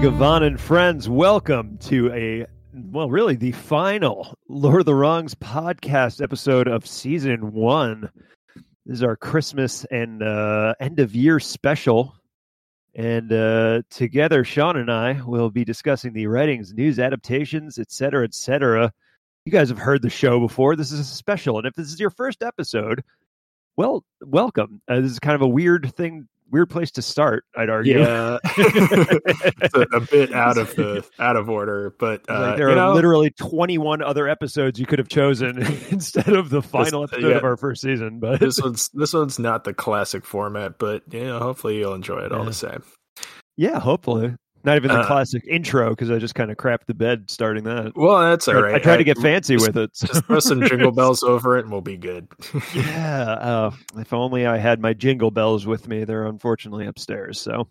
Hey, Gavan and friends, welcome to a, well, really the final Lord of the Wrongs podcast episode of season one. This is our Christmas and uh, end of year special. And uh, together, Sean and I will be discussing the writings, news adaptations, etc., etc. You guys have heard the show before. This is a special. And if this is your first episode, well, welcome. Uh, this is kind of a weird thing weird place to start. I'd argue. Yeah, it's a, a, bit out of the out of order, but uh, like there are know, literally 21 other episodes you could have chosen instead of the final this, episode yeah, of our first season. But this one's this one's not the classic format, but you know, hopefully you'll enjoy it yeah. all the same. Yeah, hopefully. Not even the uh, classic intro because I just kind of crapped the bed starting that. Well, that's all right. I tried to get fancy just, with it. just throw some jingle bells over it and we'll be good. yeah. Uh, if only I had my jingle bells with me. They're unfortunately upstairs. So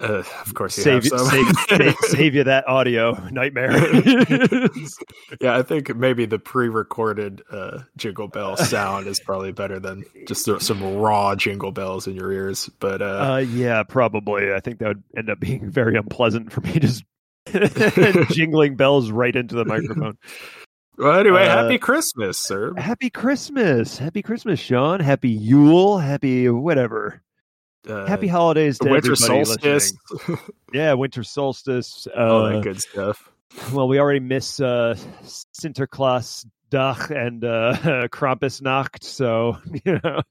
uh, of course, you save, save, save, save, you that audio nightmare. yeah, I think maybe the pre-recorded uh, jingle bell sound is probably better than just some raw jingle bells in your ears. But uh, uh, yeah, probably. I think that would end up being very unpleasant for me, just jingling bells right into the microphone. Well, anyway, uh, happy Christmas, sir. Happy Christmas. Happy Christmas, Sean. Happy Yule. Happy whatever uh, happy holidays to winter solstice. yeah, winter solstice. Uh, All that good stuff. Well, we already miss uh, Sinterklaas Dach and uh, Krampusnacht, so you know.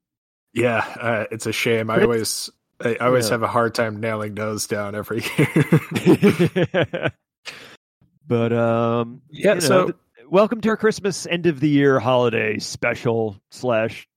Yeah, uh, it's a shame. I always, I always yeah. have a hard time nailing those down every year. but um, yeah. You know, so, welcome to our Christmas end of the year holiday special slash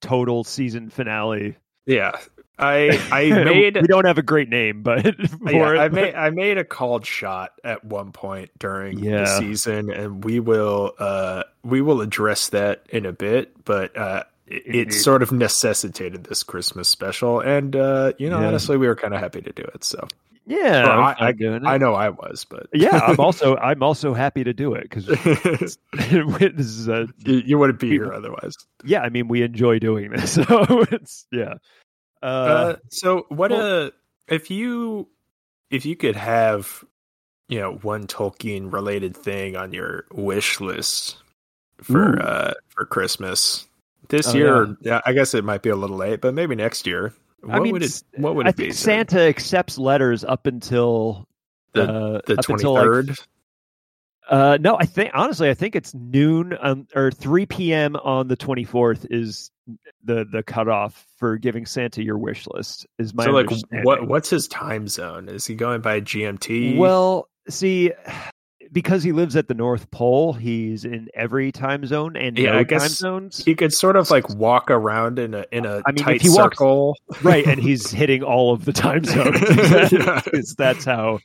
total season finale. Yeah, I I made we don't have a great name, but yeah, I made I made a called shot at one point during yeah. the season, and we will uh we will address that in a bit, but uh it, it sort of necessitated this Christmas special, and uh you know yeah. honestly we were kind of happy to do it. So yeah, well, I, I, I, know I was, but yeah, I'm also I'm also happy to do it because this is a, you, you wouldn't be here otherwise. Yeah, I mean we enjoy doing this, so it's yeah. Uh, uh, so what well, uh if you if you could have you know one Tolkien related thing on your wish list for ooh. uh for Christmas this oh, year, yeah. I guess it might be a little late, but maybe next year. What I mean, would it? What would I it think Santa accepts letters up until the the twenty third. Like, uh, no, I think honestly, I think it's noon um, or three p.m. on the twenty fourth is the the cutoff for giving Santa your wish list. Is my so like what what's his time zone? Is he going by GMT? Well, see, because he lives at the North Pole, he's in every time zone and yeah, no I guess time zones. He could sort of like walk around in a in a I mean, tight circle, walks, right? And he's hitting all of the time zones. That's how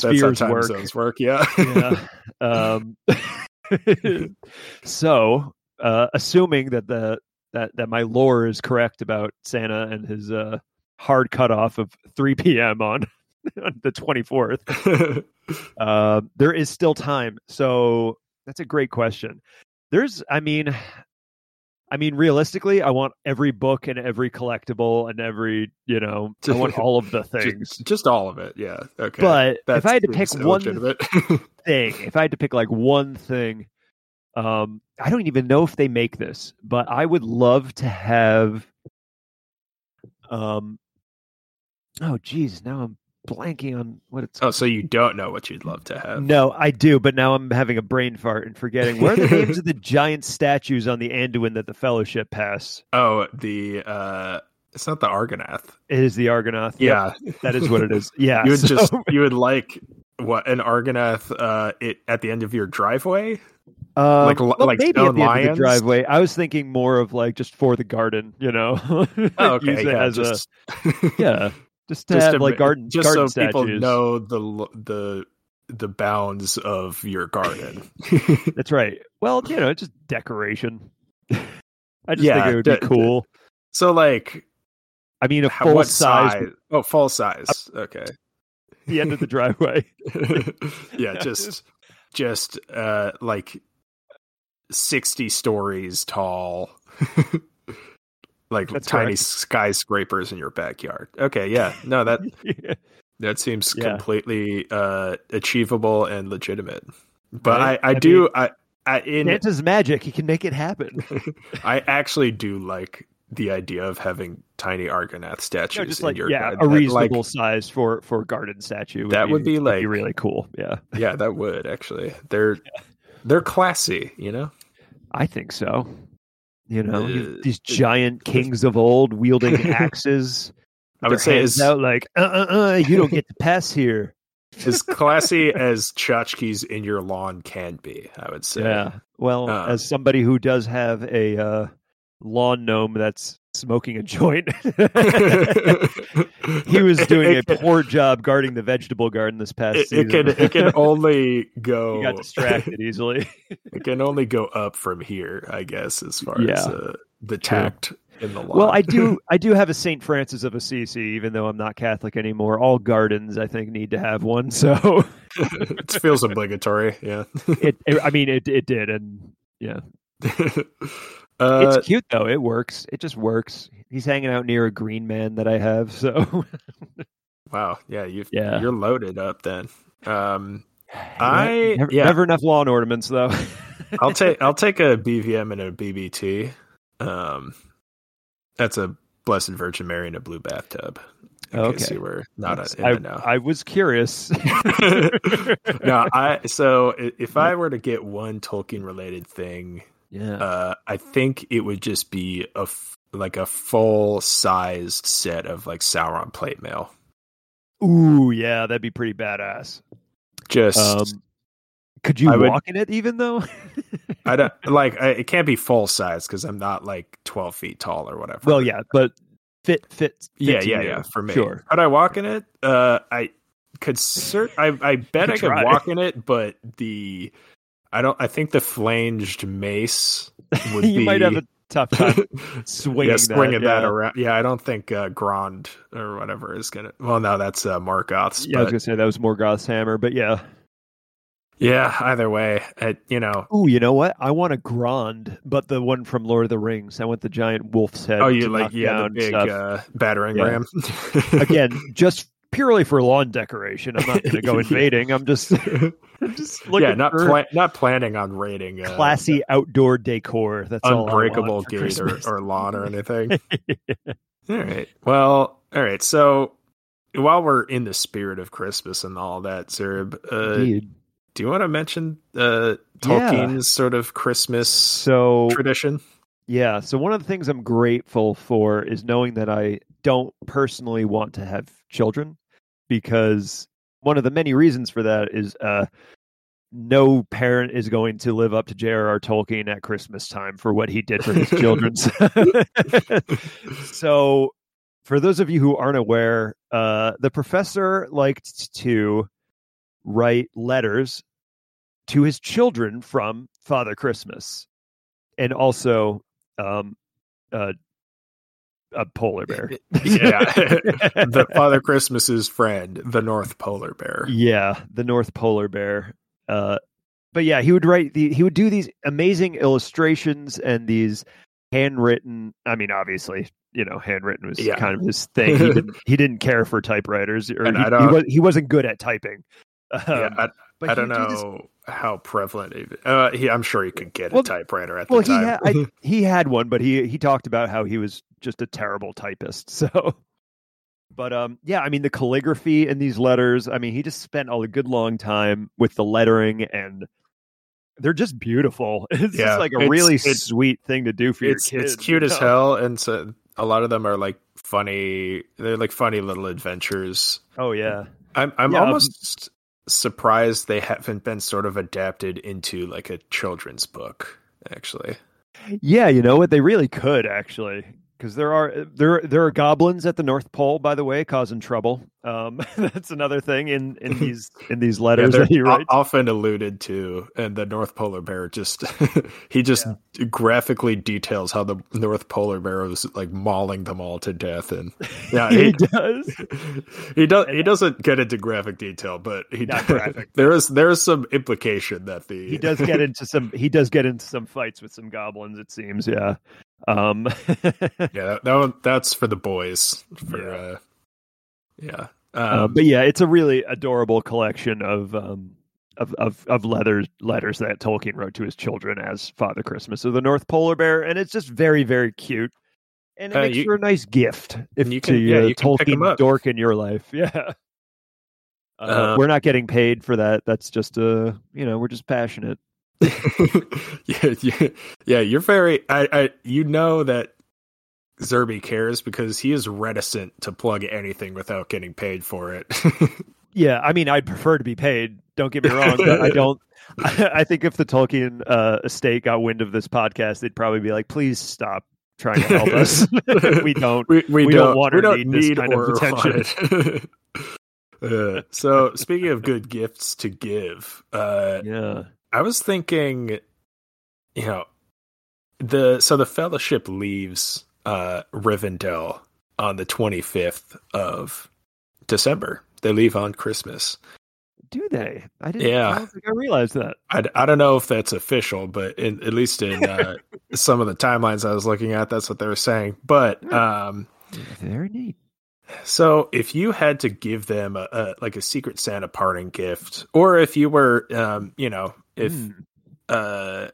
time work. zones work. Yeah. yeah. Um, so, uh, assuming that the that that my lore is correct about Santa and his uh, hard cutoff of 3 p.m. on, on the 24th, uh, there is still time. So that's a great question. There's, I mean, I mean, realistically, I want every book and every collectible and every, you know, I want all of the things. Just, just all of it. Yeah. Okay. But That's, if I had to pick one thing, if I had to pick like one thing, um, I don't even know if they make this, but I would love to have, um, oh, geez, now I'm blanking on what it's. Oh, so you don't know what you'd love to have? No, I do, but now I'm having a brain fart and forgetting. What are the names of the giant statues on the Anduin that the Fellowship pass? Oh, the uh it's not the Argonath. It is the Argonath. Yeah, yep, that is what it is. Yeah, you would so... just you would like what an Argonath uh it at the end of your driveway. Um, like well, like maybe at the lions? end of the driveway. I was thinking more of like just for the garden, you know. Oh, okay, yeah, just... a yeah just to just have to, like garden, just garden so statues. people know the the the bounds of your garden. That's right. Well, you know, just decoration. I just yeah, think it would be cool. So, like, I mean, a full size. size. Oh, full size. Okay. The end of the driveway. yeah, just just uh like sixty stories tall like That's tiny correct. skyscrapers in your backyard. Okay, yeah, no, that yeah. That seems Yeah. completely uh, achievable and legitimate. But Right? I, I, I do I, I in Santa's magic. He can make it happen. I actually do like the idea of having tiny Argonath statues No, just in like your yeah, bed. a Like, reasonable size for for garden statue. That would be, like- really cool. Yeah, yeah, that would actually. They're they're classy, you know. I think so. You know, Uh, these giant kings of old wielding axes. I would say as out like, uh, uh, uh, you don't get to pass here. as classy as tchotchkes in your lawn can be. I would say. Yeah. Well, Uh, as somebody who does have a uh, lawn gnome that's smoking a joint, he was doing a It can- poor job guarding the vegetable garden this past It, season. it can it can only go. he got distracted easily. It can only go up from here, I guess, as far as uh, the tact in the lawn. well, I do I do have a Saint Francis of Assisi, even though I'm not Catholic anymore. All gardens, I think, need to have one. So it feels obligatory. Yeah. it, it I mean, it it did, and yeah, uh, it's cute though. It works. It just works. He's hanging out near a green man that I have. So wow. Yeah. You. Yeah. You're loaded up then. Um, I- never, yeah. never enough lawn ornaments though. I'll take I'll take a BVM and a BBT. Um, that's a Blessed Virgin Mary in a blue bathtub. In Okay. case you were not in I. I was curious. no, I so if I were to get one Tolkien related thing, yeah. uh, I think it would just be a f- like a full sized set of like Sauron plate mail. Ooh, yeah, that'd be pretty badass. Just Um, could you I would- walk in it even though? I don't like I, it can't be full size because I'm not like twelve feet tall or whatever. well, yeah, but fit fit. fit yeah, yeah, you. yeah. For me, sure. Could I walk in it? Uh, I could. Cert- I I bet could I could try. walk in it, but the I don't. I think the flanged mace would you be. might have a tough time swinging, yeah, swinging that, that, yeah. around. Yeah, I don't think uh, Grond or whatever is gonna. Well, no, that's uh, Morgoth's. Yeah, I was gonna say that was Morgoth's hammer, but yeah. yeah, either way, it, you know. Oh, you know what? I want a Grond, but the one from Lord of the Rings. I want the giant wolf's head. Oh, you like yeah, the big stuff. uh, battering Yeah. ram. Again, just purely for lawn decoration. I'm not going to go invading. I'm just, I'm just looking yeah, not pla- not planning on raiding uh, classy outdoor decor. That's all I want unbreakable gate or, or lawn or anything. All right. Well, all right. So while we're in the spirit of Christmas and all that, Zerb, uh, do you want to mention uh, Yeah. Tolkien's sort of Christmas So tradition? Yeah. So one of the things I'm grateful for is knowing that I don't personally want to have children because one of the many reasons for that is uh, no parent is going to live up to J.R.R. Tolkien at Christmas time for what he did for his children. so, for those of you who aren't aware, uh, the professor liked to write letters to his children from Father Christmas and also um, uh, a polar bear. yeah. the Father Christmas's friend, the North Polar Bear. Yeah, the North Polar Bear. Uh, but yeah, he would write the he would do these amazing illustrations and these handwritten. I mean, obviously, you know, handwritten was Yeah. kind of his thing. He didn't he didn't care for typewriters, or And he, I he, don't- was, he wasn't good at typing. Um, yeah, I, but I don't do this- know how prevalent. It, uh, he, I'm sure he could get Well, a typewriter at well, the he time. had I, he had one, but he he talked about how he was just a terrible typist. So, but um, yeah, I mean the calligraphy in these letters. I mean, he just spent a good long time with the lettering, and they're just beautiful. It's Yeah, just like a really sweet thing to do for it's your kids. it's cute you as hell, and so a lot of them are like funny. They're like funny little adventures. Oh yeah, I'm I'm Yeah, um, almost surprised they haven't been sort of adapted into like a children's book. Actually, yeah. You know what? They really could actually, because there are there there are goblins at the North Pole, by the way, causing trouble. Um, that's another thing in in these in these letters they're that he writes. often alluded to, and the North Polar Bear just he just graphically details how the North Polar Bear was like mauling them all to death, and yeah, he he, does. he does he doesn't get into graphic detail, but he there is there is some implication that the he does get into some he does get into some fights with some goblins it seems yeah um yeah that, that one, that's for the boys for Yeah. uh yeah Um, Um, but yeah, it's a really adorable collection of um, of of of letters letters that Tolkien wrote to his children as Father Christmas of the North Polar Bear, and it's just very very cute, and it Uh, makes you- for a nice gift if you can- to yeah, uh, you can pick 'em Tolkien dork in your life. Yeah. Uh, Uh, we're not getting paid for that. That's just uh, you know, we're just passionate. yeah, yeah, yeah. You're very. I, I. You know that Zerby cares because he is reticent to plug anything without getting paid for it. Yeah, I mean, I'd prefer to be paid. Don't get me wrong, but I don't. I, think if the Tolkien uh, estate got wind of this podcast, they'd probably be like, "Please stop trying to help us. we don't." we, we, We don't, don't want or don't need this need kind of attention. Uh, so speaking of good gifts to give, uh, Yeah, I was thinking, you know, the so the fellowship leaves uh Rivendell on the 25th of December. They leave on Christmas. do they? I didn't. Yeah. I I realized that. I, I don't know if that's official, but in, at least in uh, some of the timelines I was looking at, that's what they were saying. But um, Very neat. So if you had to give them a, a like a Secret Santa parting gift, or if you were, um, you know, if Hmm. uh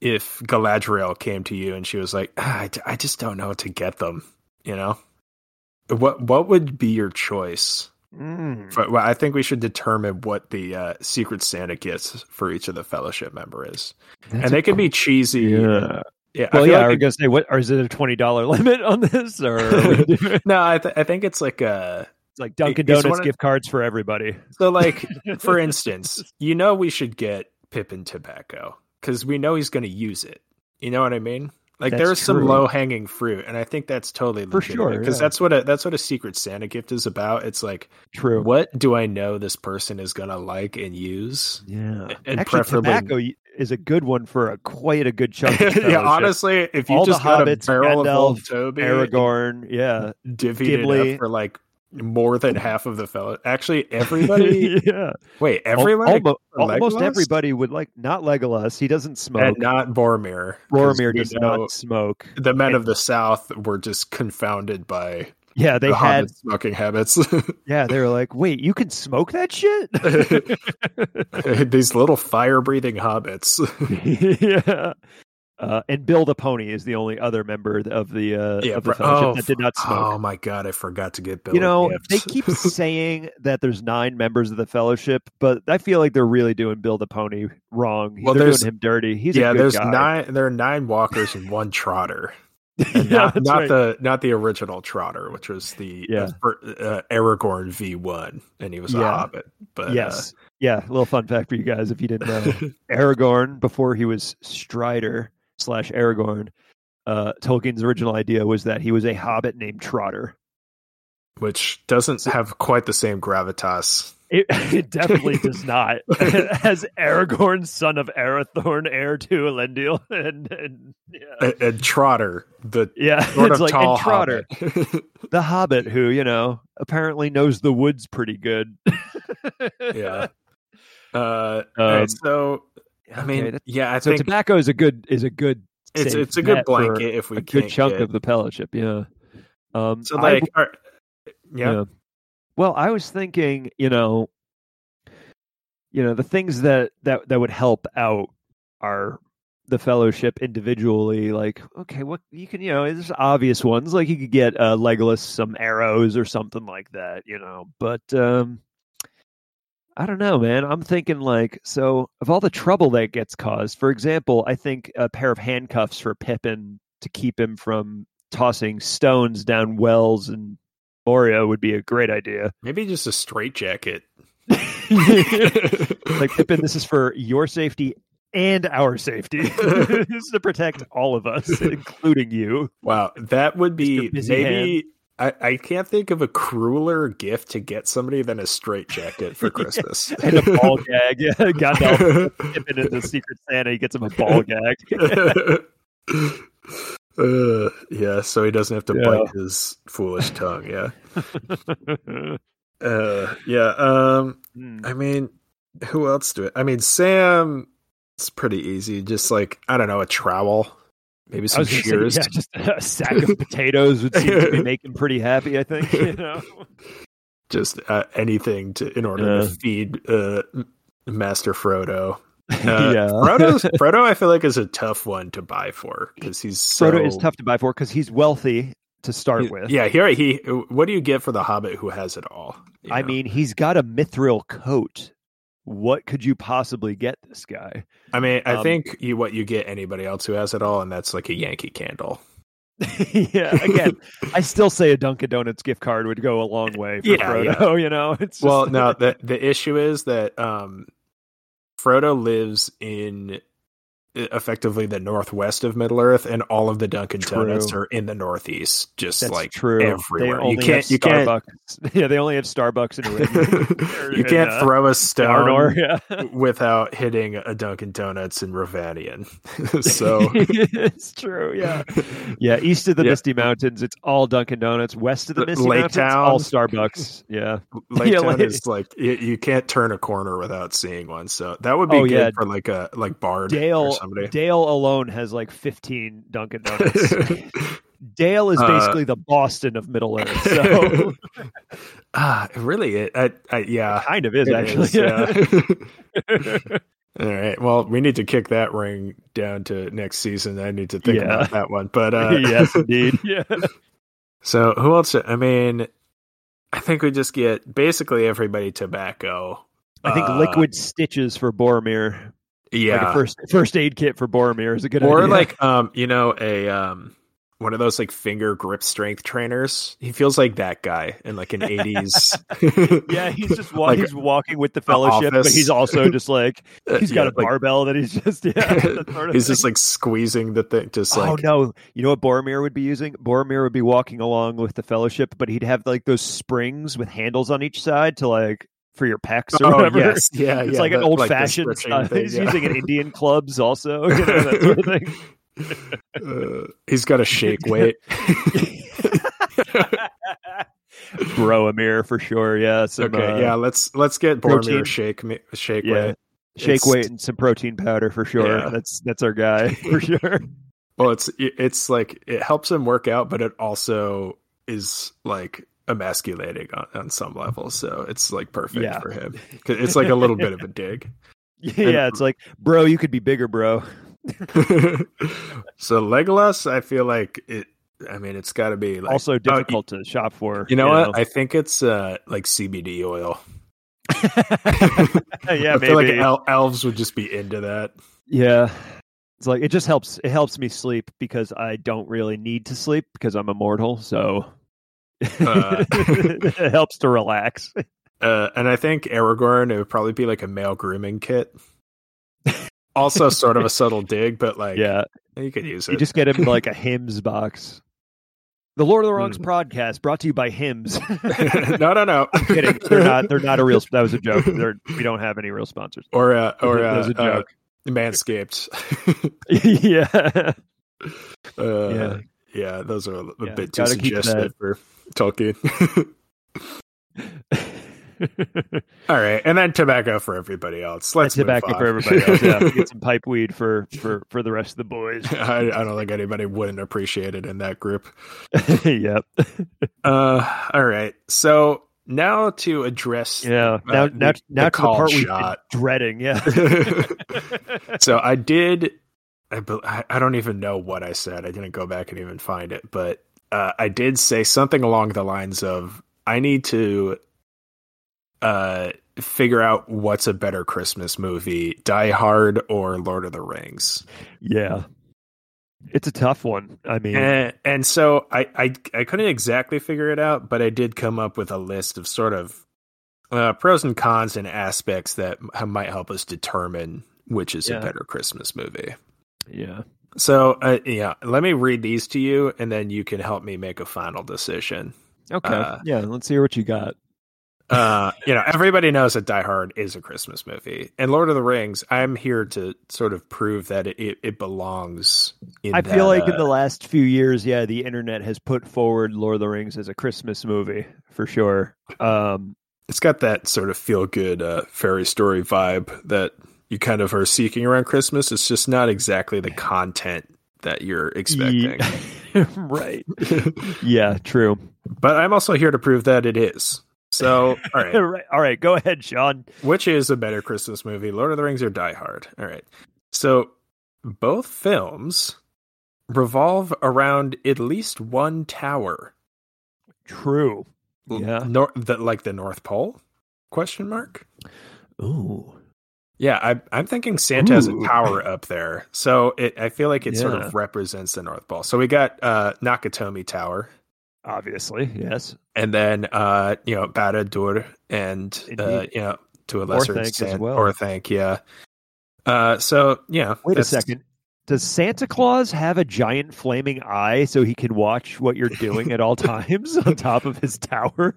if Galadriel came to you and she was like, ah, I, I just don't know what to get them, you know, what what would be your choice? Mm. Well, I think we should determine what the uh, Secret Santa gets for each of the Fellowship member is, That's and they can be cheesy. Yeah. Yeah. Well, feel yeah. like I was it- gonna say, what? Or is it a twenty dollar limit on this, or are we doing- no, I, th- I think it's like a it's like Dunkin' Donuts of- gift cards for everybody? so like for instance, you know we should get Pippin tobacco because we know he's going to use it. You know what I mean? Like That's there's some low hanging fruit, and I think that's totally For sure, because yeah. that's what a that's what a Secret Santa gift is about. It's like, True. what do I know this person is going to like and use? Yeah. And Actually, preferably- tobacco is a good one for a quite a good chunk. Of yeah, honestly, if you All just got hobbits, a barrel of Gandalf, old Toby, Aragorn. Yeah. divvied it up for like more than half of the fellow. Actually, everybody. yeah. wait, everyone almo- for almost everybody would like not Legolas. He doesn't smoke. and not Boromir. Boromir does know not smoke. The men and- of the South were just confounded by Yeah, they the had. Smoking habits. Yeah, they were like, "Wait, you can smoke that shit?" These little fire-breathing hobbits. yeah. Uh, and Bill the Pony is the only other member of the uh, Yeah, of the fellowship oh, that did not smoke. Oh my god, I forgot to get Bill. you know, they keep saying that there's nine members of the fellowship, but I feel like they're really doing Bill the Pony wrong. Well, they're doing him dirty. He's yeah, a good there's guy. nine. There are nine walkers and one trotter. Yeah, not not right. the not the original trotter, which was the Yeah. uh, uh, Aragorn V one, and he was a Yeah. hobbit. But uh, yes, yeah. A little fun fact for you guys if you didn't know. Aragorn, before he was Strider slash Aragorn, uh, Tolkien's original idea was that he was a hobbit named Trotter. which doesn't have quite the same gravitas. It, it definitely does not. As Aragorn, son of Arathorn, heir to Elendil, and, and yeah, And, and Trotter, the yeah, sort it's of like tall and Trotter, hobbit. the Hobbit, who you know apparently knows the woods pretty good. yeah. Uh, Um, so I mean, Okay, yeah, I so think tobacco is a good is a good it's it's a good blanket if we a good chunk get- of the pellet fellowship. Yeah. Um, So I like, w- are- yeah, Well, I was thinking, you know, you know, the things that that that would help out our the fellowship individually. Like, okay, what you can, you know, there's obvious ones. Like you could get uh, Legolas some arrows or something like that, you know. But um I don't know, man. I'm thinking like so of all the trouble that gets caused. For example, I think a pair of handcuffs for Pippin to keep him from tossing stones down wells and Moria would be a great idea. maybe just a straight jacket. like Pippin, this is for your safety and our safety. this is to protect all of us, including you. Wow, that would be maybe. I, I can't think of a crueler gift to get somebody than a straight jacket for Christmas. And a ball gag. Yeah, Gandalf Pippin in the Secret Santa. He gets him a ball gag. Uh, yeah, so he doesn't have to Yeah. bite his foolish tongue. Yeah, uh, yeah. Um, Hmm. I mean, who else do it? I mean, Sam. It's pretty easy. Just like I don't know, a trowel, maybe some gonna say, shears. yeah, just a sack of potatoes would seem to be making pretty happy. I think you know. just uh, anything to in order Yeah. to feed uh, Master Frodo. Uh, Yeah. Frodo. Frodo, I feel like is a tough one to buy for because he's so, Frodo is tough to buy for because he's wealthy to start he- with. Yeah, here he. What do you get for the Hobbit who has it all? I know? mean, he's got a mithril coat. What could you possibly get this guy? I mean, I um, think you what you get anybody else who has it all, and that's like a Yankee candle. yeah, again, I still say a Dunkin' Donuts gift card would go a long way for Yeah, Frodo. You know, it's just, Well, no, the the issue is that um, Frodo lives in effectively the northwest of Middle Earth, and all of the Dunkin' True. Donuts are in the northeast, just that's like true. everywhere. You can't- you can't- Yeah, they only have Starbucks in you can't uh, throw a stone Arnor, yeah. without hitting a Dunkin' Donuts in Rhovanion. so it's true. Yeah, yeah. East of the Yeah. Misty Mountains, it's all Dunkin' Donuts. West of the Misty Lake Mountains, Town. all Starbucks. Yeah. Lake Yeah, Town like- is like you, you can't turn a corner without seeing one. So that would be Oh, good yeah. for like a like Bard or Dale somebody. Dale alone has like 15 Dunkin' Donuts. Dale is Uh, basically the Boston of Middle Earth. So ah, really, it, I, I, yeah, kind of is it actually. is, yeah. All right. Well, we need to kick that ring down to next season. I need to think Yeah. about that one. But uh, yes, indeed. Yeah. so who else? I mean, I think we just get basically everybody tobacco. I think Uh, liquid stitches for Boromir. Yeah. Like a first first aid kit for Boromir is a good or idea. like um you know a um one of those like finger grip strength trainers he feels like that guy in like an 80s yeah, he's just wa- like he's walking with the fellowship, but he's also just like Uh, he's got yeah, a like- barbell that he's just yeah. sort of he's just thing. like squeezing the thing just like oh no! You know what Boromir would be using? Boromir would be walking along with the Fellowship, but he'd have like those springs with handles on each side to like for your pecs or oh whatever. yes yeah it's yeah, like an old like fashioned. style. thing, He's yeah. using an Indian clubs also, you know, that sort of thing. Uh, he's got a shake weight Bro Amir for sure. Yeah. Some, okay uh, yeah let's let's get protein. Boromir shake shake Yeah. weight Shake It's- weight and some protein powder for sure. Yeah. That's that's our guy for sure. Well, it's it's like it helps him work out, but it also is like emasculating on, on some level. So it's like perfect Yeah. for him. It's like a little bit of a dig. yeah, it's like, bro, you could be bigger, bro. so Legolas, I feel like it. I mean, it's got to be like also oh, difficult to shop for. You know what? I think it's uh like CBD oil. yeah, I feel like el- elves would just be into that. yeah, it's like it just helps. It helps me sleep because I don't really need to sleep because I'm immortal. So Uh. it helps to relax. Uh, and I think Aragorn, it would probably be like a male grooming kit. Also, sort of a subtle dig, but like, yeah, you could use it. you just get him like a Hims box. The Lord of the Rings Mm. podcast brought to you by Hims. no, no, no. I'm Kidding. They're not. They're not a real. That was a joke. They're, we don't have any real sponsors. Or uh, or That uh, was a uh, joke. Manscaped. yeah. uh, Yeah. yeah. those are a, a Yeah, bit too suggestive for Tolkien. All right, and then tobacco for everybody else. Let's tobacco for everybody else. Yeah, get some pipe weed for for for the rest of the boys. I, I don't think anybody wouldn't appreciate it in that group. yep. Uh, all right. So now to address Yeah. uh, Now the- now the now to the part we've been dreading. Yeah. so I did. I I don't even know what I said. I didn't go back and even find it, but uh, I did say something along the lines of, "I need to uh, figure out what's a better Christmas movie: Die Hard or Lord of the Rings." yeah. It's a tough one. I mean, And, and so I, I I couldn't exactly figure it out, but I did come up with a list of sort of uh, pros and cons and aspects that might help us determine which is Yeah. a better Christmas movie. yeah. So uh, yeah, let me read these to you, and then you can help me make a final decision. Okay. Uh, yeah. Let's hear what you got. Uh, you know, everybody knows that Die Hard is a Christmas movie, and Lord of the Rings. I'm here to sort of prove that it it, it belongs. In I that, feel like in uh, the last few years, yeah, the internet has put forward Lord of the Rings as a Christmas movie for sure. Um, it's got that sort of feel good uh, fairy story vibe that you kind of are seeking around Christmas. It's just not exactly the content that you're expecting. right. Yeah. True. but I'm also here to prove that it is. So, all right. right, all right, go ahead, Sean. Which is a better Christmas movie, Lord of the Rings or Die Hard? All right. So, both films revolve around at least one tower. True. Yeah. Nor- the, like the North Pole? Question mark. Ooh. Yeah, I, I'm thinking Santa has a tower up there, so it, I feel like it sort of represents the North Pole. So we got uh, Nakatomi Tower, Obviously, yes. and then uh, you know Barad-dûr, and uh, you know to a lesser Orthanc extent well. Orthanc, yeah. Uh, so yeah, Wait a second. Does Santa Claus have a giant flaming eye so he can watch what you're doing at all times on top of his tower?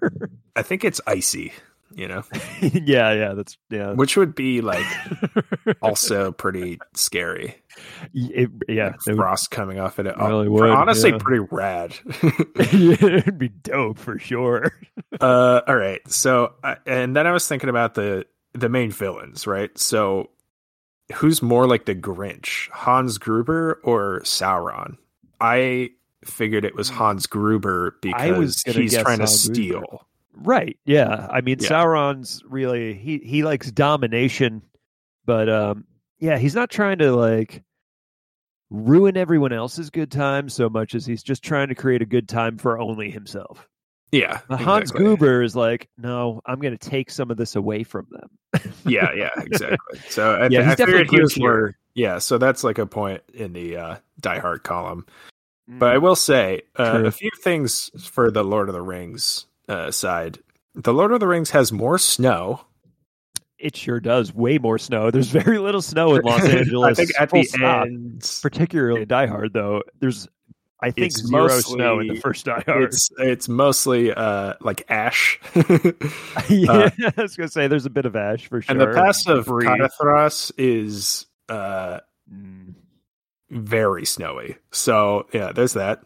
I think it's icy, you know, yeah, yeah, that's yeah. which would be like also pretty scary. It- yeah, would- Frost coming off it. Really Oh, would, honestly, yeah. pretty rad. it'd be dope for sure. uh, all right. So, uh, and then I was thinking about the the main villains, right? So, who's more like the Grinch, Hans Gruber or Sauron? I figured it was Hans Gruber Hmm. I was because he's trying to steal. Gruber. Right. Yeah. I mean, Yeah. Sauron's really he he likes domination, but um, yeah, he's not trying to like ruin everyone else's good time so much as he's just trying to create a good time for only himself. Yeah, Now, Hans exactly. Gruber is like, no, I'm going to take some of this away from them. Yeah, yeah, exactly. So I, Yeah, he's I figured he was more. Yeah, so that's like a point in the uh, Die Hard column. Mm. But I will say uh, a few things for the Lord of the Rings uh, side. The Lord of the Rings has more snow. It sure does. Way more snow. There's very little snow in Los Angeles. I think at Full the stop. end, particularly Die Hard, though. There's, I think, It's zero snow in the first Die Hard. it's it's mostly uh, like ash. yeah, I was gonna say there's a bit of ash for sure. and the pass of Debris. Caradhras is uh, Mm. very snowy. So yeah, there's that.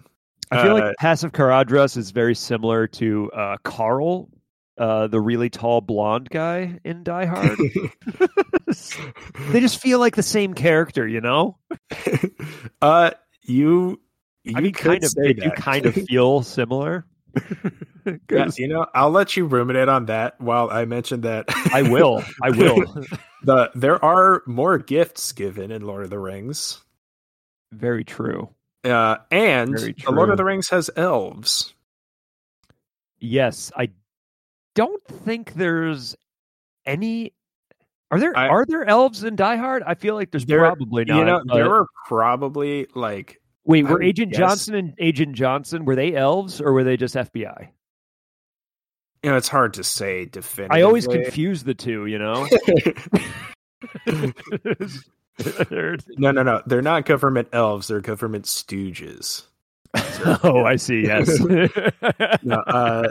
I feel Uh, like Pass of Caradhras is very similar to uh, Carl, uh, the really tall blonde guy in Die Hard. they just feel like the same character, you know. uh, you. you I mean, kind of. do kind of feel similar. Yeah, you know, I'll let you ruminate on that while I mention that I will. I will. the there are more gifts given in Lord of the Rings. Very true. Uh, and the Lord of the Rings has elves. Yes, I don't think there's any. Are there I- are there elves in Die Hard? I feel like there's There- probably not. you know, there were probably like Wait, were Agent guess- Johnson and Agent Johnson were they elves or were they just FBI? you know, it's hard to say definitively. I always confuse the two. You know. no, no, no. They're not government elves. They're government stooges. oh, I see. Yes. No, uh,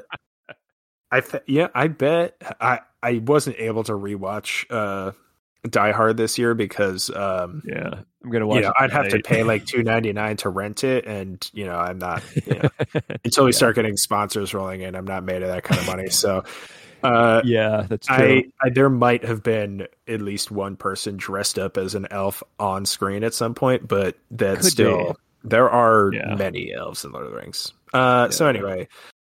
I th- yeah, I bet I I wasn't able to rewatch uh, Die Hard this year because um, yeah, I'm gonna watch. you know it I'd have to pay like two ninety nine to rent it, and you know I'm not you know, until we Yeah. start getting sponsors rolling in. I'm not made of that kind of money, so. Uh, yeah, that's true. I, I there might have been at least one person dressed up as an elf on screen at some point, but that Could still there are Yeah. many elves in Lord of the Rings. Uh, so anyway,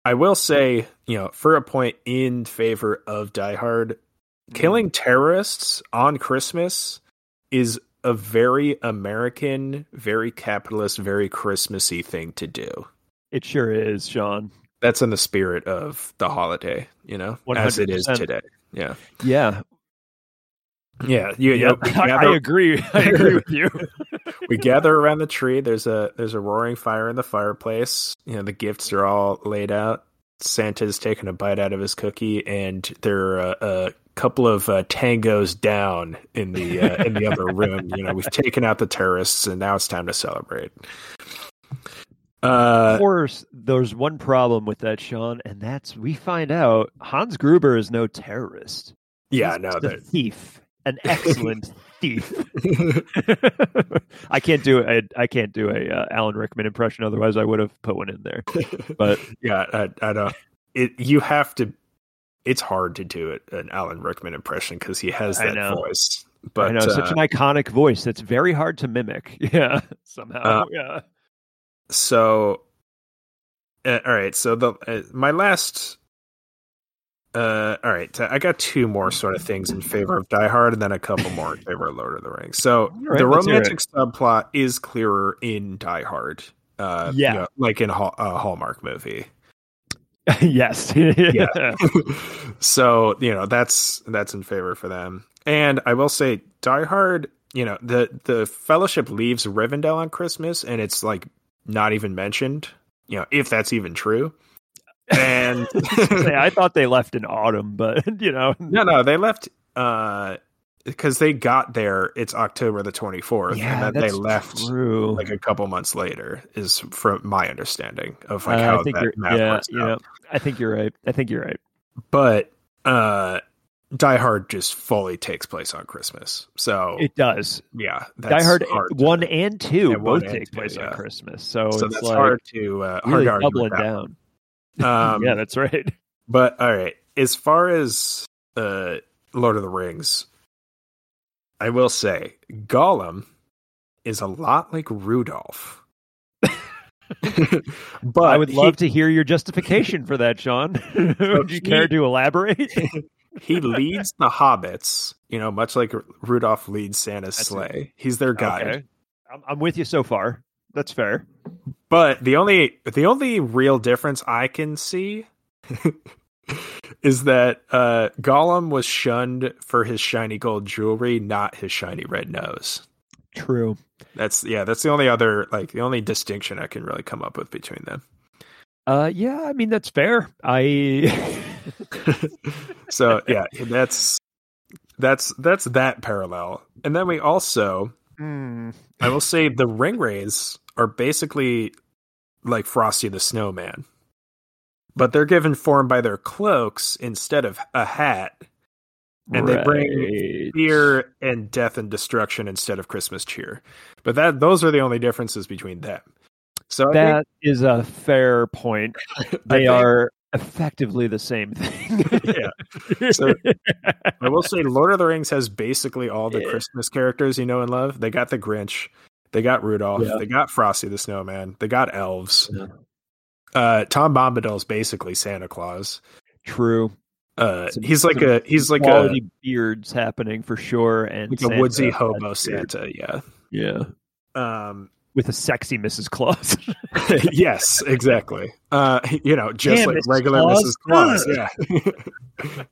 I will say, you know, for a point in favor of Die Hard, Mm. killing terrorists on Christmas is a very American, very capitalist, very Christmassy thing to do. it sure is, Sean. That's in the spirit of the holiday, you know, as it is today. Yeah, Yeah, yeah, you, you yeah. know, I, gather- I agree. I agree with you. we gather around the tree. There's a there's a roaring fire in the fireplace. You know the gifts are all laid out. Santa's taking a bite out of his cookie, and there are a, a couple of uh, tangos down in the uh, in the other room. You know we've taken out the terrorists, and now it's time to celebrate. Uh, of course, there's one problem with that, Sean, and that's we find out Hans Gruber is no terrorist. yeah, He's no, a thief, an excellent thief. I can't do I, I can't do a uh, Alan Rickman impression. Otherwise, I would have put one in there. But yeah, I, I don't. It you have to. It's hard to do it an Alan Rickman impression because he has that voice. But I know such uh, an iconic voice that's very hard to mimic. Yeah, somehow. Uh, yeah. So uh, all right so the uh, my last Uh, all right, I got two more sort of things in favor of Die Hard, and then a couple more in favor of Lord of the Rings. So right, the romantic subplot is clearer in Die Hard. Uh, Yeah. you know, like in a Hallmark movie. yes. Yeah. so you know that's that's in favor for them. And I will say, Die Hard. You know the the Fellowship leaves Rivendell on Christmas, and it's like not even mentioned. You know if that's even true. And I thought they left in autumn, but you know, no, no, they left uh because they got there. It's October the twenty fourth, yeah, and then they left True. like a couple months later. Is from my understanding of like Uh, how that math yeah, works out. yeah. I think you're right. I think you're right. but uh Die Hard just fully takes place on Christmas. So It does. yeah, Die Hard hard to- one and two Yeah, both take two, place yeah. on Christmas, so, so it's that's like hard to uh, hard really to argue doubling down. Um, yeah, that's right. But all right, as far as uh Lord of the Rings, I will say Gollum is a lot like Rudolph. but I would he- love to hear your justification for that, Sean. Would you he- care to elaborate? He leads the hobbits, you know, much like Rudolph leads Santa's That's it. sleigh. He's their guide. Okay. I'm, I'm with you so far. That's fair. But the only the only real difference I can see is that uh Gollum was shunned for his shiny gold jewelry, not his shiny red nose. True. That's yeah, that's the only other like the only distinction I can really come up with between them. Uh, yeah, I mean that's fair. I so yeah, that's that's that's that parallel. And then we also Hmm. I will say the Ringwraiths are basically like Frosty the Snowman. But they're given form by their cloaks instead of a hat. And they bring fear and death and destruction instead of Christmas cheer. But that those are the only differences between them. So That is a fair point. They think- are effectively the same thing. Yeah. So- I will say Lord of the Rings has basically all the Yeah. Christmas characters you know and love. They got the Grinch, they got Rudolph, Yeah. they got Frosty the Snowman, they got elves. Yeah. Uh, Tom Bombadil's basically Santa Claus. True. Uh, Some- he's like a he's like a beards happening for sure, and like a Santa woodsy hobo. Santa. Yeah. Yeah, Um. With a sexy Mrs. Claus. yes, exactly. Uh, you know, just Damn, like Mrs. regular Claus. Mrs. Claus. Yeah.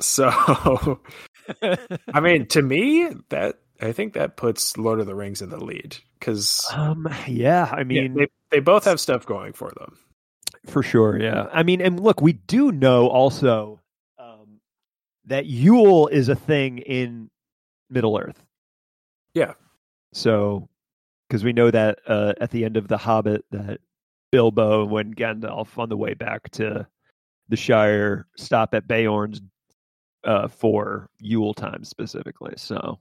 so, I mean, to me, that I think that puts Lord of the Rings in the lead because um, yeah, I mean, they they both have stuff going for them. For sure, yeah. I mean, and look, we do know also um, that Yule is a thing in Middle Earth. Yeah. So, because we know that uh, at the end of The Hobbit, that Bilbo, when Gandalf on the way back to the Shire, stop at Beorn's uh, for Yule time specifically. So,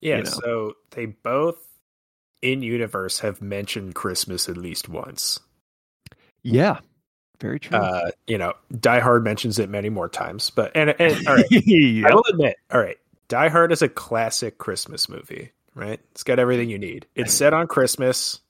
Yeah. You know. So they both in universe have mentioned Christmas at least once. yeah, very true. Uh, you know, Die Hard mentions it many more times, but and, and all right, Yep. I will admit, all right, Die Hard is a classic Christmas movie, right? It's got everything you need. It's set on Christmas.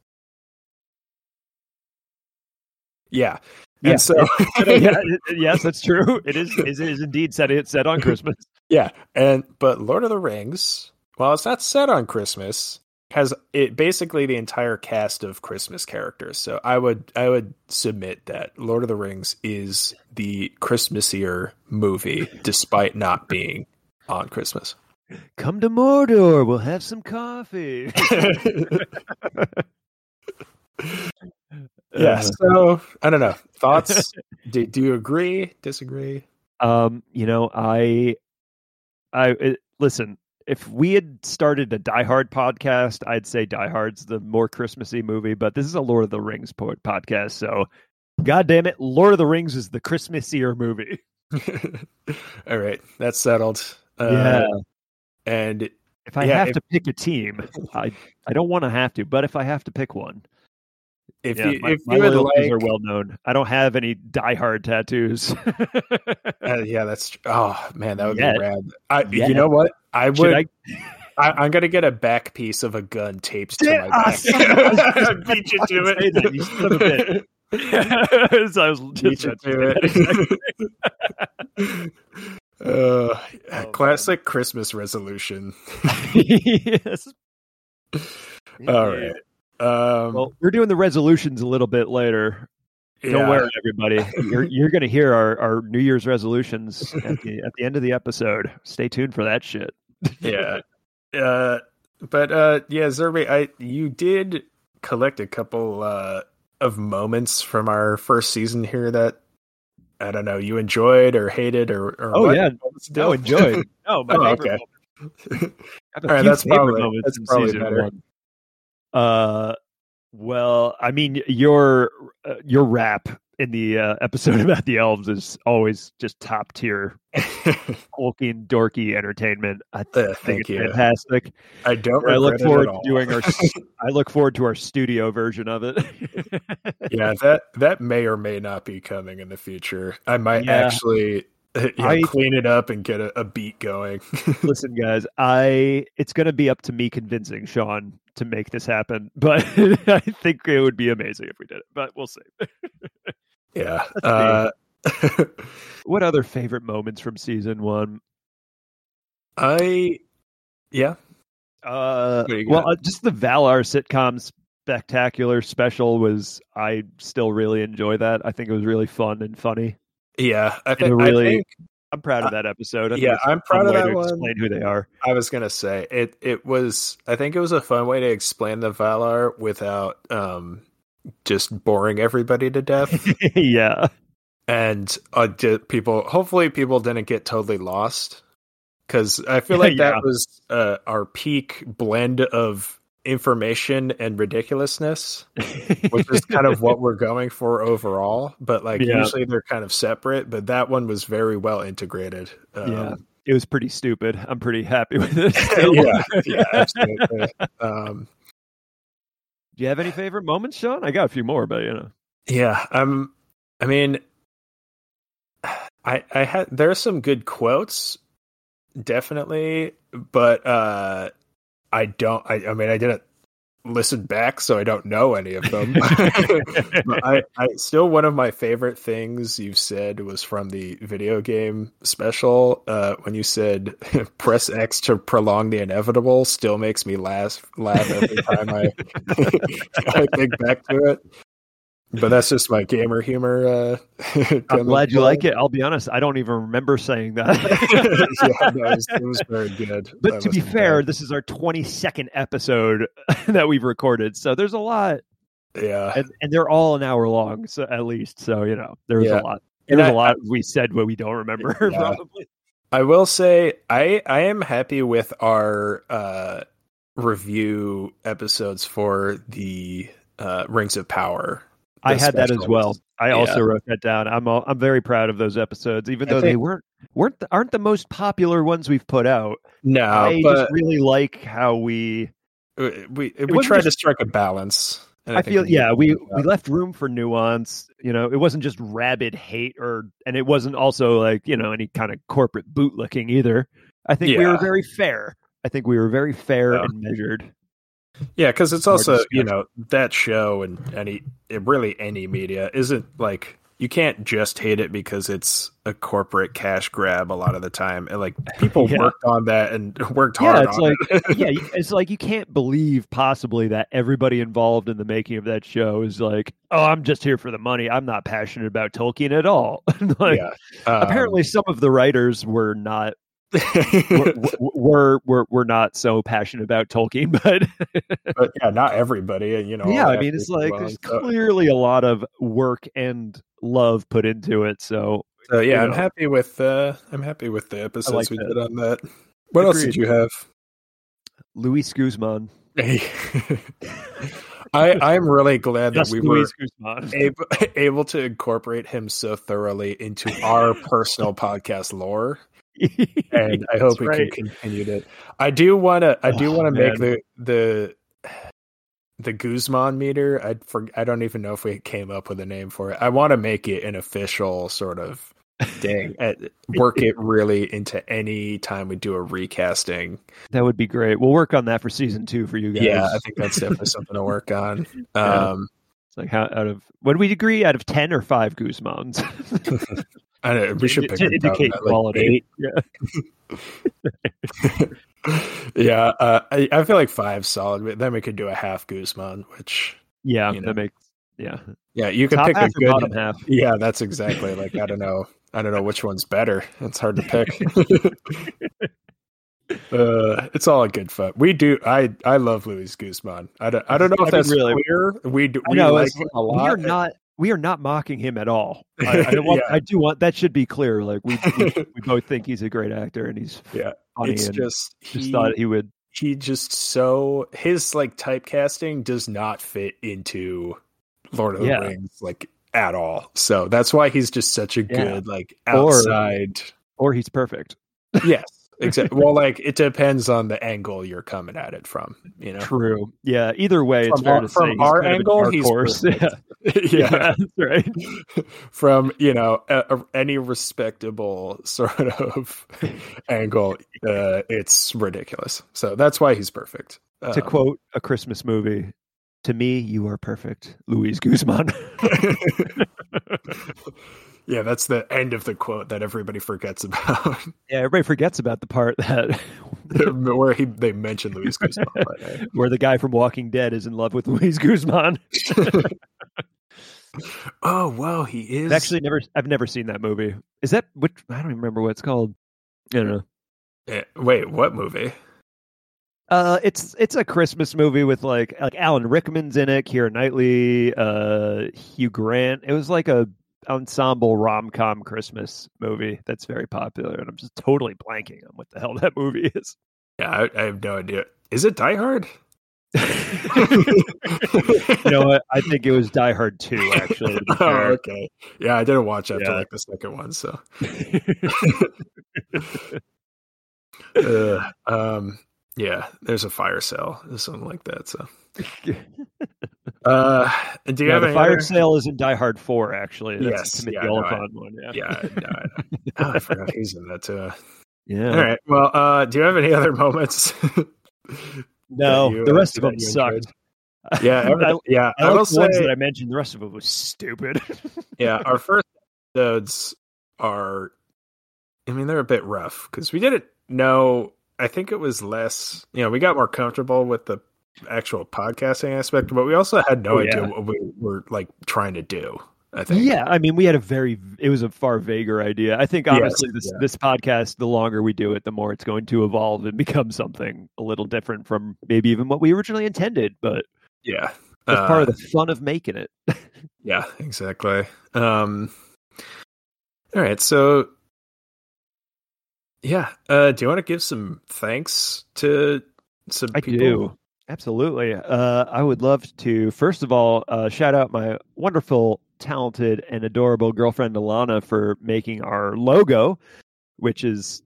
Yeah. Yeah. And so yeah, yes, that's true. It is. It is indeed set. It's set on Christmas. yeah, and but Lord of the Rings, while it's not set on Christmas, has it basically the entire cast of Christmas characters. So I would I would submit that Lord of the Rings is the Christmasier movie despite not being on Christmas. Come to Mordor. We'll have some coffee. yeah. Uh, So I don't know. Thoughts? do, do you agree? Disagree? um, you know, I, I it, listen. If we had started a Die Hard podcast, I'd say Die Hard's the more Christmassy movie. But this is a Lord of the Rings po- podcast, so God damn it, Lord of the Rings is the Christmassier movie. All right, that's settled. Uh, yeah. And If I yeah, have if- to pick a team, I I don't want to have to, but if I have to pick one, if yeah, you my, if my you like, are well known. I don't have any Die Hard tattoos. uh, yeah, that's oh man, that would Yet. be rad. I, Yet. You know what? I would. I? Am gonna get a back piece of a gun taped to my ah, back. son of a- I Beat you to it. you son of a bitch. so I was Beat just you to say to that it. Uh, Oh, classic Christmas resolution. yes. All right. Um, Well, we're doing the resolutions a little bit later. Don't yeah. worry, everybody. You're you're going to hear our, our New Year's resolutions at the at the end of the episode. Stay tuned for that shit. yeah. Uh, but uh, yeah, Zerby, I you did collect a couple uh, of moments from our first season here that I don't know you enjoyed or hated or, or Oh, what? yeah. What was the No, deal? enjoyed. No, my Oh, favorite okay. moment. I have a All right, that's probably- that's probably season better. one. Uh, well, I mean, your uh, your rap in the uh, episode about the elves is always just top tier, hulking, dorky entertainment. I Uh, think thank it's you. fantastic. I don't. I look forward to doing our. I look forward to our studio version of it. yeah, that that may or may not be coming in the future. I might Yeah. actually you know, I- clean it up and get a, a beat going. Listen, guys, I it's going to be up to me convincing Sean to make this happen, but I think it would be amazing if we did it. But we'll see. Yeah. Uh, What other favorite moments from season one? I yeah. Uh, What do you well, uh, just the Valar sitcom spectacular special was. I still really enjoy that. I think it was really fun and funny. Yeah, I think, really. I think, I'm proud of that episode. I yeah, I'm proud of that to one. Explain who they are. I was gonna say it. It was. I think it was a fun way to explain the Valar without um just boring everybody to death. yeah, and uh, people. Hopefully, people didn't get totally lost because I feel like Yeah. that was uh, our peak blend of information and ridiculousness, which is kind of what we're going for overall. But like Yeah. usually they're kind of separate, but that one was very well integrated. Um, Yeah. it was pretty stupid. I'm pretty happy with it. yeah, yeah, absolutely. Um, Do you have any favorite moments, Sean? I got a few more, but you know. yeah, um, I mean, I I had there are some good quotes, definitely, but uh, I don't. I, I mean, I didn't listen back, so I don't know any of them. but I, I still one of my favorite things you've said was from the video game special uh, when you said press X to prolong the inevitable still makes me laugh laugh every time I I think back to it. But that's just my gamer humor. Uh, I'm glad you like it. I'll be honest, I don't even remember saying that. yeah, no, it, was, it was very good. but That to be fair, bad. this is our 22nd episode that we've recorded, so there's a lot, yeah, and, and they're all an hour long, so at least. So you know, there's Yeah. a lot. There's I- a lot we said what we don't remember. Yeah. Probably. I will say I I am happy with our uh review episodes for the uh Rings of Power. I had that as well. I Yeah. also wrote that down. I'm all, I'm very proud of those episodes, even I though they weren't weren't the, aren't the most popular ones we've put out. No, I just really like how we. Uh, we we, we tried to strike a balance. and I, feel yeah we we left room for nuance. You know, it wasn't just rabid hate or and it wasn't also like you know any kind of corporate bootlicking either. I think we were very fair. I think we were very fair Yeah. and measured. Yeah, because it's also you know that show and any really any media isn't like you can't just hate it because it's a corporate cash grab a lot of the time. And like people Yeah. worked on that and worked Yeah, hard it's on like it. yeah, it's like you can't believe possibly that everybody involved in the making of that show is like, oh, I'm just here for the money. I'm not passionate about Tolkien at all. like, yeah. Um, apparently, some of the writers were not were, were were were not so passionate about Tolkien, but but yeah, not everybody. and You know, yeah, I mean, it's like there's so- clearly a lot of work and love put into it. So So yeah, I'm know. happy with uh I'm happy with the episodes like we that. did on that. What else did you have? Luis Guzman, I I'm really glad that just we Luis were able, able to incorporate him so thoroughly into our personal podcast lore, and I hope That's we can continue it. I do want to I do Oh, want to make the the the Guzman meter. I for, I don't even know if we came up with a name for it. I want to make it an official sort of thing. uh, work it really into any time we do a recasting. That would be great. We'll work on that for season two for you guys. Yeah, I think that's definitely something to work on. Yeah. Um, It's like how out of what do we agree? Out of ten or five Guzmans? I know, we should pick to indicate like quality. eight. Yeah. yeah, uh, I, I feel like five solid. Then we could do a half Guzman, which Yeah, You know. that makes yeah. yeah, you could Top pick a good. bottom half. Yeah, that's exactly like I don't know. I don't know which one's better. It's hard to pick. uh, it's all a good fun. We do. I I love Luis Guzman. I don't. I don't know I if mean, that's really. clear. We do. I We know, like a We are not we are not mocking him at all. I, I, want, Yeah. I do want that should be clear. Like we, we we both think he's a great actor and he's Yeah, funny it's just just he, thought he would he just so his like typecasting does not fit into Lord of Yeah. the Rings like at all. So that's why he's just such a Yeah. good like Or- outside. or he's perfect. yes, exactly. well, like it depends on the angle you're coming at it from. You know, True. Yeah. Either way, it's From fair our- to say from he's our angle, he's horse. Yeah. yeah, yeah. that's right. from you know a, a- any respectable sort of angle, uh, it's ridiculous. So that's why he's perfect. to Um, quote a Christmas movie, "To me, you are perfect, Luis Guzman." Yeah, that's the end of the quote that everybody forgets about, yeah, everybody forgets about the part that where he they mention Luis Guzman. uh, where the guy from Walking Dead is in love with Luis Guzman. oh wow, he is I've actually never, I've never seen that movie. Is that which? I don't even remember what it's called. I don't know. Eh, Wait, what movie? Uh, it's it's a Christmas movie with like like Alan Rickman's in it, Keira Knightley, uh, Hugh Grant. It was like a ensemble rom com Christmas movie that's very popular, and I'm just totally blanking on what the hell that movie is. Yeah, I, I have no idea. Is it Die Hard? you know what? I think it was Die Hard Two, actually. Oh, okay. Yeah, I didn't watch after Yeah. like the second one, so. Uh, um, yeah, there's a fire sale, or something like that. So, uh, do you yeah, have the fire other- sale is in Die Hard Four, actually. That's Yes, yeah, no, I- one. Yeah, Yeah, no, I, oh, I forgot he's in that too. yeah. All right. Well, uh, do you have any other moments? No, you, the uh, rest of them sucked. Yeah, I, yeah. I I, will the ones say, that I mentioned. The rest of it was stupid. yeah, our first episodes are. I mean, they're a bit rough because we didn't know. I think it was less. You know, we got more comfortable with the actual podcasting aspect, but we also had no Oh, idea yeah. what we were like trying to do. I think. Yeah, I mean, we had a very it was a far vaguer idea. I think Yes, this yeah. this podcast, the longer we do it, the more it's going to evolve and become something a little different from maybe even what we originally intended. But Yeah. that's Uh, part of the fun of making it. Yeah, exactly. Um All right, so yeah, uh do you want to give some thanks to some I people? do. Absolutely. Uh, I would love to, first of all, uh, shout out my wonderful, talented, and adorable girlfriend, Alana, for making our logo, which is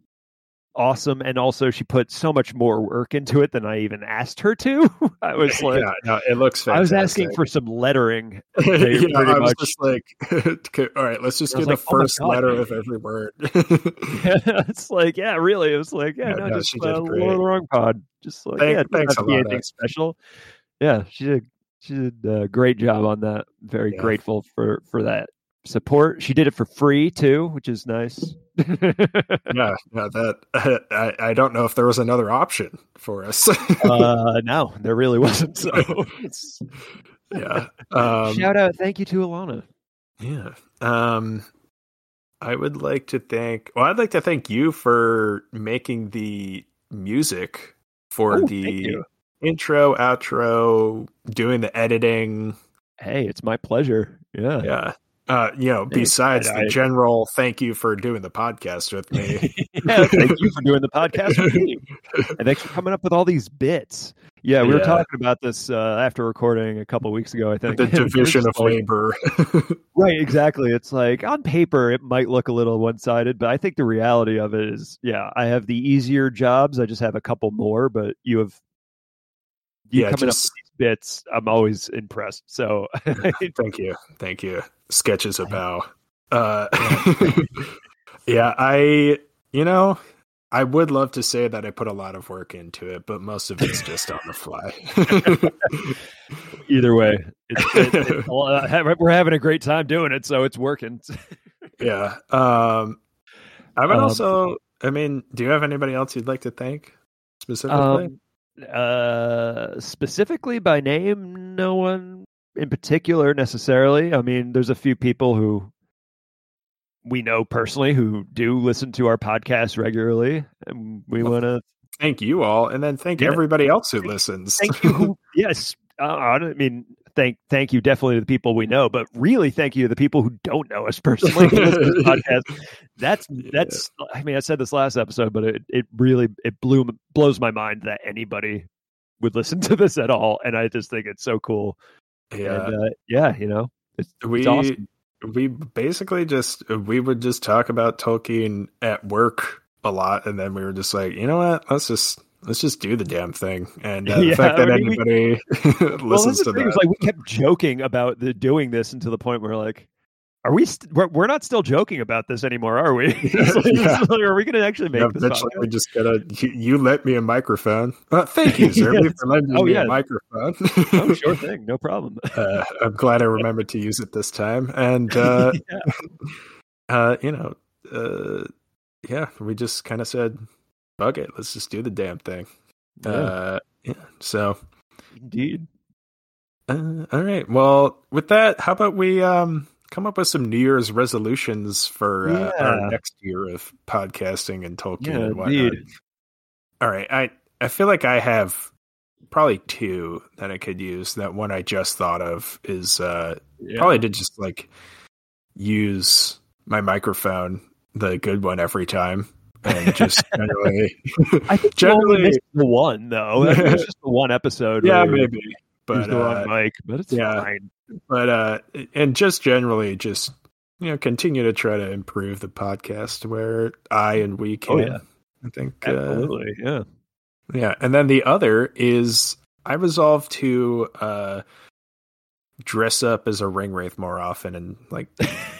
awesome. And also, she put so much more work into it than I even asked her to. I was like, yeah, no, it looks fantastic. I was asking for some lettering. yeah, I was much- just like okay, all right, let's just get like, the oh first God. letter of every word. yeah, it's like, yeah, really. It was like, yeah, no, no, just uh, great. Lord of the Wrong Pod. Just like, Thank- yeah, thanks have to a lot, anything special. Yeah, she did. She did a great job on that. Very grateful for for that support. She did it for free too, which is nice. yeah, no, that I, I don't know if there was another option for us. uh, no, there really wasn't. So, yeah. Um, shout out, thank you to Alana. Yeah. Um I would like to thank well, I'd like to thank you for making the music for Oh, the intro, outro, doing the editing. Hey, it's my pleasure. Yeah. Yeah. Uh, you know, besides I- the general thank you for doing the podcast with me. yeah, thank you for doing the podcast with me. And thanks for coming up with all these bits. Yeah, we were talking about this uh, after recording a couple weeks ago, I think. the And we were division of like- labor. Right, exactly. It's like on paper it might look a little one-sided, but I think the reality of it is, yeah, I have the easier jobs. I just have a couple more, but you have you Yeah, coming just- up bits. I'm always impressed. So Thank you. Thank you. Sketches about. Uh, yeah, I, you know, I would love to say that I put a lot of work into it, but most of it's just on the fly. Either way, it's, it, it, we're having a great time doing it, so it's working. yeah. Um, I would um, also. I mean, do you have anybody else you'd like to thank specifically? Um, uh, specifically by name, no one in particular necessarily. I mean, there's a few people who we know personally who do listen to our podcast regularly, and we want to thank you all, and then thank yeah. everybody else who listens. Thank you. yes, uh, I mean, thank thank you definitely to the people we know, but really thank you to the people who don't know us personally. podcast. That's that's. Yeah. I mean, I said this last episode, but it it really it blew blows my mind that anybody would listen to this at all, and I just think it's so cool. Yeah, and, uh, yeah, you know, it's, we it's awesome. we basically just we would just talk about Tolkien at work a lot, and then we were just like, you know what, let's just let's just do the damn thing. And uh, yeah, the fact that I mean, anybody we, listens well, to that, like we kept joking about the doing this until the point where like, are we? St- we're, we're not still joking about this anymore, are we? yeah. like, are we going to actually make yeah, this? Eventually, we just gotta. You, you, let me a microphone. Uh, thank you, sir, for lending oh, me yeah. a microphone. oh, sure thing, no problem. Uh, I'm glad I remembered to use it this time, and uh, uh you know, uh, yeah, we just kind of said, "Fuck it, let's just do the damn thing." Yeah. Uh, yeah. So, indeed. Uh, all right. Well, with that, how about we um come up with some New Year's resolutions for uh, yeah. our next year of podcasting and Tolkien yeah, and whatnot? Indeed. All right. I I feel like I have probably two that I could use. That one I just thought of is uh yeah. probably to just like use my microphone the good one every time. And just generally, I think generally missed the one though. It's just the one episode. Yeah, maybe. But uh, mic, but it's yeah, fine. But uh, and just generally, just you know, continue to try to improve the podcast where I and we oh, can. Oh, yeah. I think uh, absolutely, uh, yeah, yeah. And then the other is I resolved to uh dress up as a Ringwraith more often and like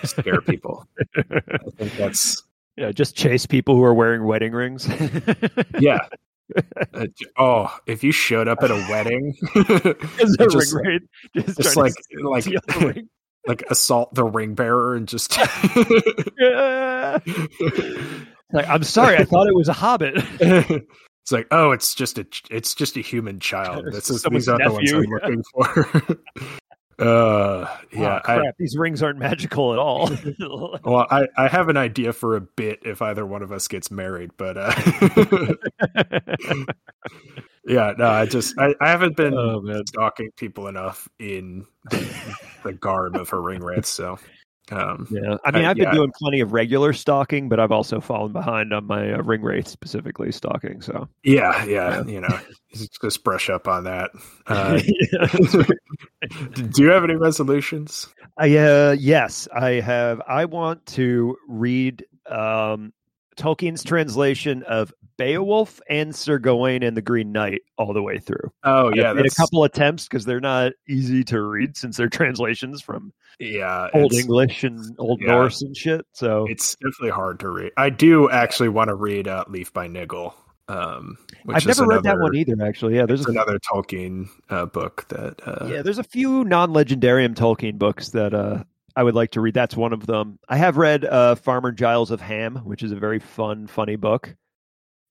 scare people. I think that's yeah, just chase people who are wearing wedding rings. yeah. Uh, oh, if you showed up at a wedding, just, ring just, just like like like assault the ring bearer and just like I'm sorry, I thought it was a hobbit. It's like, oh, it's just a it's just a human child. This is, these are the ones I'm looking for. Uh, yeah. Oh, I, these rings aren't magical at all. well, I, I have an idea for a bit if either one of us gets married, but uh, yeah, no, I just I, I haven't been oh, stalking people enough in the, the garb of her Ringwraiths, so um, yeah, I mean, I, have been yeah. doing plenty of regular stalking, but I've also fallen behind on my uh, Ringwraith specifically stalking. So yeah, yeah, yeah. you know, just brush up on that. Uh, do you have any resolutions? I uh, yes, I have. I want to read um, Tolkien's translation of Beowulf and Sir Gawain and the Green Knight all the way through. Oh yeah, a couple attempts because they're not easy to read since they're translations from yeah old English and old yeah, Norse and shit. So it's definitely hard to read. I do actually want to read uh, Leaf by Niggle. Um, I've never read that one either. Actually, yeah, there's a, another Tolkien uh, book that. Uh, yeah, there's a few non-legendarium Tolkien books that uh, I would like to read. That's one of them. I have read uh, Farmer Giles of Ham, which is a very fun, funny book.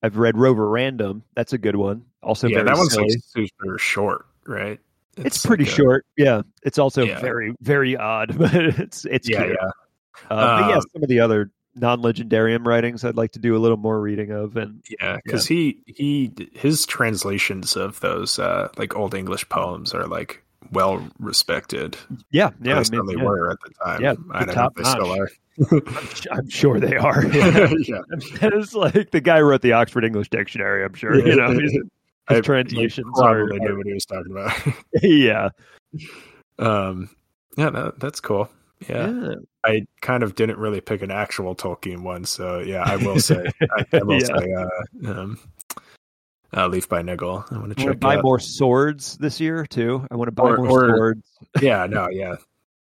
I've read Roverandom. That's a good one. Also, yeah, that one's like super short, right? It's, it's pretty like a, short. Yeah, it's also yeah. very, very odd, but it's it's yeah, cute. yeah. Uh, but yeah, um, some of the other non-legendarium writings I'd like to do a little more reading of, and yeah, because yeah. he he his translations of those uh like old English poems are like well respected. Yeah, yeah, I mean, they yeah. were at the time. Yeah, I don't know if they still are. I'm, I'm, sure they are. Yeah. yeah. It's like the guy who wrote the Oxford English Dictionary. I'm sure you know his, his translations probably are, knew what he was talking about. yeah. Um. Yeah, that, that's cool. Yeah. yeah. I kind of didn't really pick an actual Tolkien one, so yeah, I will say, I, I will say, uh, um, uh, Leaf by Niggle. I want to check. Buy out. more swords this year too. I want to buy or, more or, swords. yeah, no, yeah.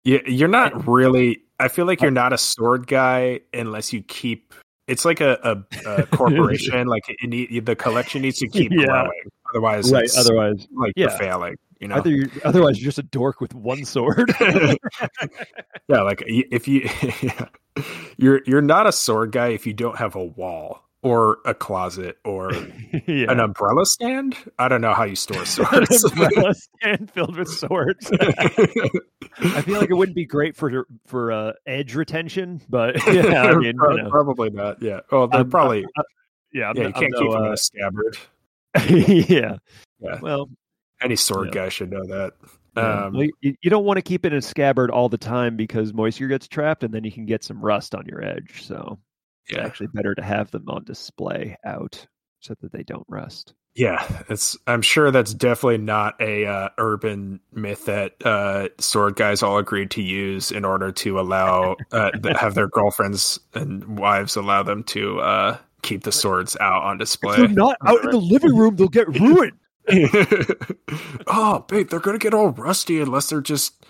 You, you're not really. I feel like you're not a sword guy unless you keep. It's like a, a, a corporation. like it need, the collection needs to keep yeah. growing. Otherwise, right. Otherwise, like yeah. you're failing. You know, Either you, otherwise you're just a dork with one sword. yeah, like if you yeah. you're you're not a sword guy if you don't have a wall or a closet or yeah. an umbrella stand. I don't know how you store swords. umbrella stand filled with swords. I feel like it wouldn't be great for for uh, edge retention, but yeah, I mean, you know. probably not. Yeah. Oh, they're I'm- probably I'm- yeah, I'm yeah. You no- can't I'm keep no, them in uh, a scabbard. yeah. Yeah. Well, Any sword yeah. guy should know that. Um, Well, you, you don't want to keep it in a scabbard all the time because moisture gets trapped, and then you can get some rust on your edge. So yeah. actually better to have them on display out so that they don't rust. Yeah, it's. I'm sure that's definitely not a uh, urban myth that uh, sword guys all agreed to use in order to allow uh, have their girlfriends and wives allow them to uh, keep the swords out on display. not out in the living room, they'll get ruined. oh, babe, they're gonna get all rusty unless they're just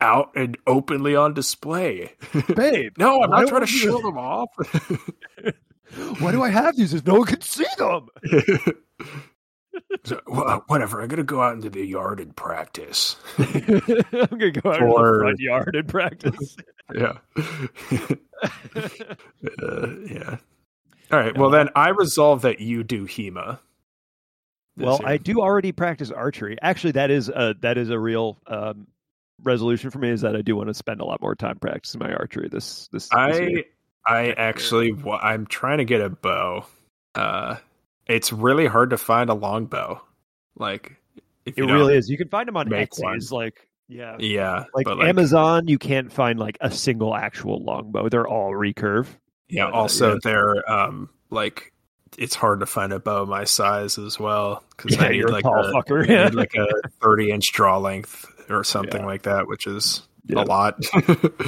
out and openly on display. Babe, no, I'm not trying to don't you- show them off. why do I have these if no one can see them? So, wha- whatever. I'm gonna go out into the yard and practice. I'm gonna go out in Or- the front yard and practice. Yeah. Uh, yeah. All right. Well, then I resolve that you do HEMA. well, year. I do already practice archery. Actually, that is a that is a real um, resolution for me. Is that I do want to spend a lot more time practicing my archery this this. this year. I I actually I'm trying to get a bow. Uh, it's really hard to find a longbow. Like if it really is. You can find them on Etsy. one. Like yeah, Yeah, like, but Amazon. You can't find like a single actual longbow. They're all recurve. Yeah. but, uh, Also, yeah. they're um like it's hard to find a bow my size as well because Yeah, I need like a, fucker. I need like a 30 inch draw length or something Yeah. like that, which is Yeah. a lot.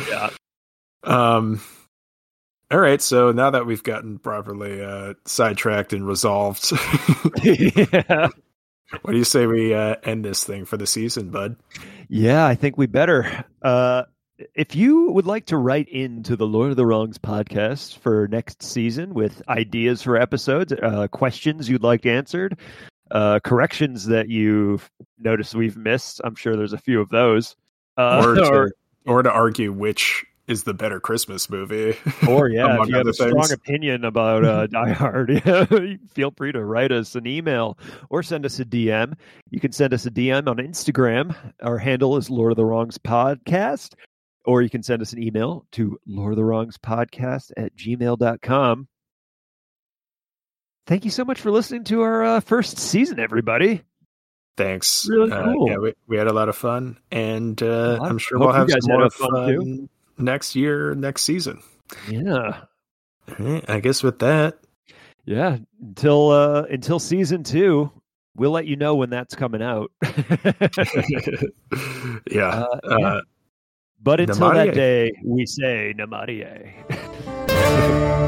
Yeah. Um. All right. So now that we've gotten properly uh, sidetracked and resolved, yeah. what do you say we uh, end this thing for the season, bud? Yeah, I think we better. Uh, if you would like to write into the Lord of the Wrongs podcast for next season with ideas for episodes, uh, questions you'd like answered, uh, corrections that you've noticed we've missed, I'm sure there's a few of those. Uh, or, to, or, or to argue which is the better Christmas movie. or, yeah, if you have a strong opinion about uh, Die Hard, feel free to write us an email or send us a DM. You can send us a DM on Instagram. Our handle is Lord of the Wrongs Podcast. Or you can send us an email to Lord of the Wrongs Podcast at gmail.com. Thank you so much for listening to our uh, first season, everybody. Thanks. Really Uh, cool. yeah, we, we had a lot of fun, and uh, lot- I'm sure we'll have some more fun, fun, too. next year, next season. Yeah. All right, I guess with that, Yeah. Until uh until season two, we'll let you know when that's coming out. yeah. Uh, Uh, yeah. But until that day, we say Namarie.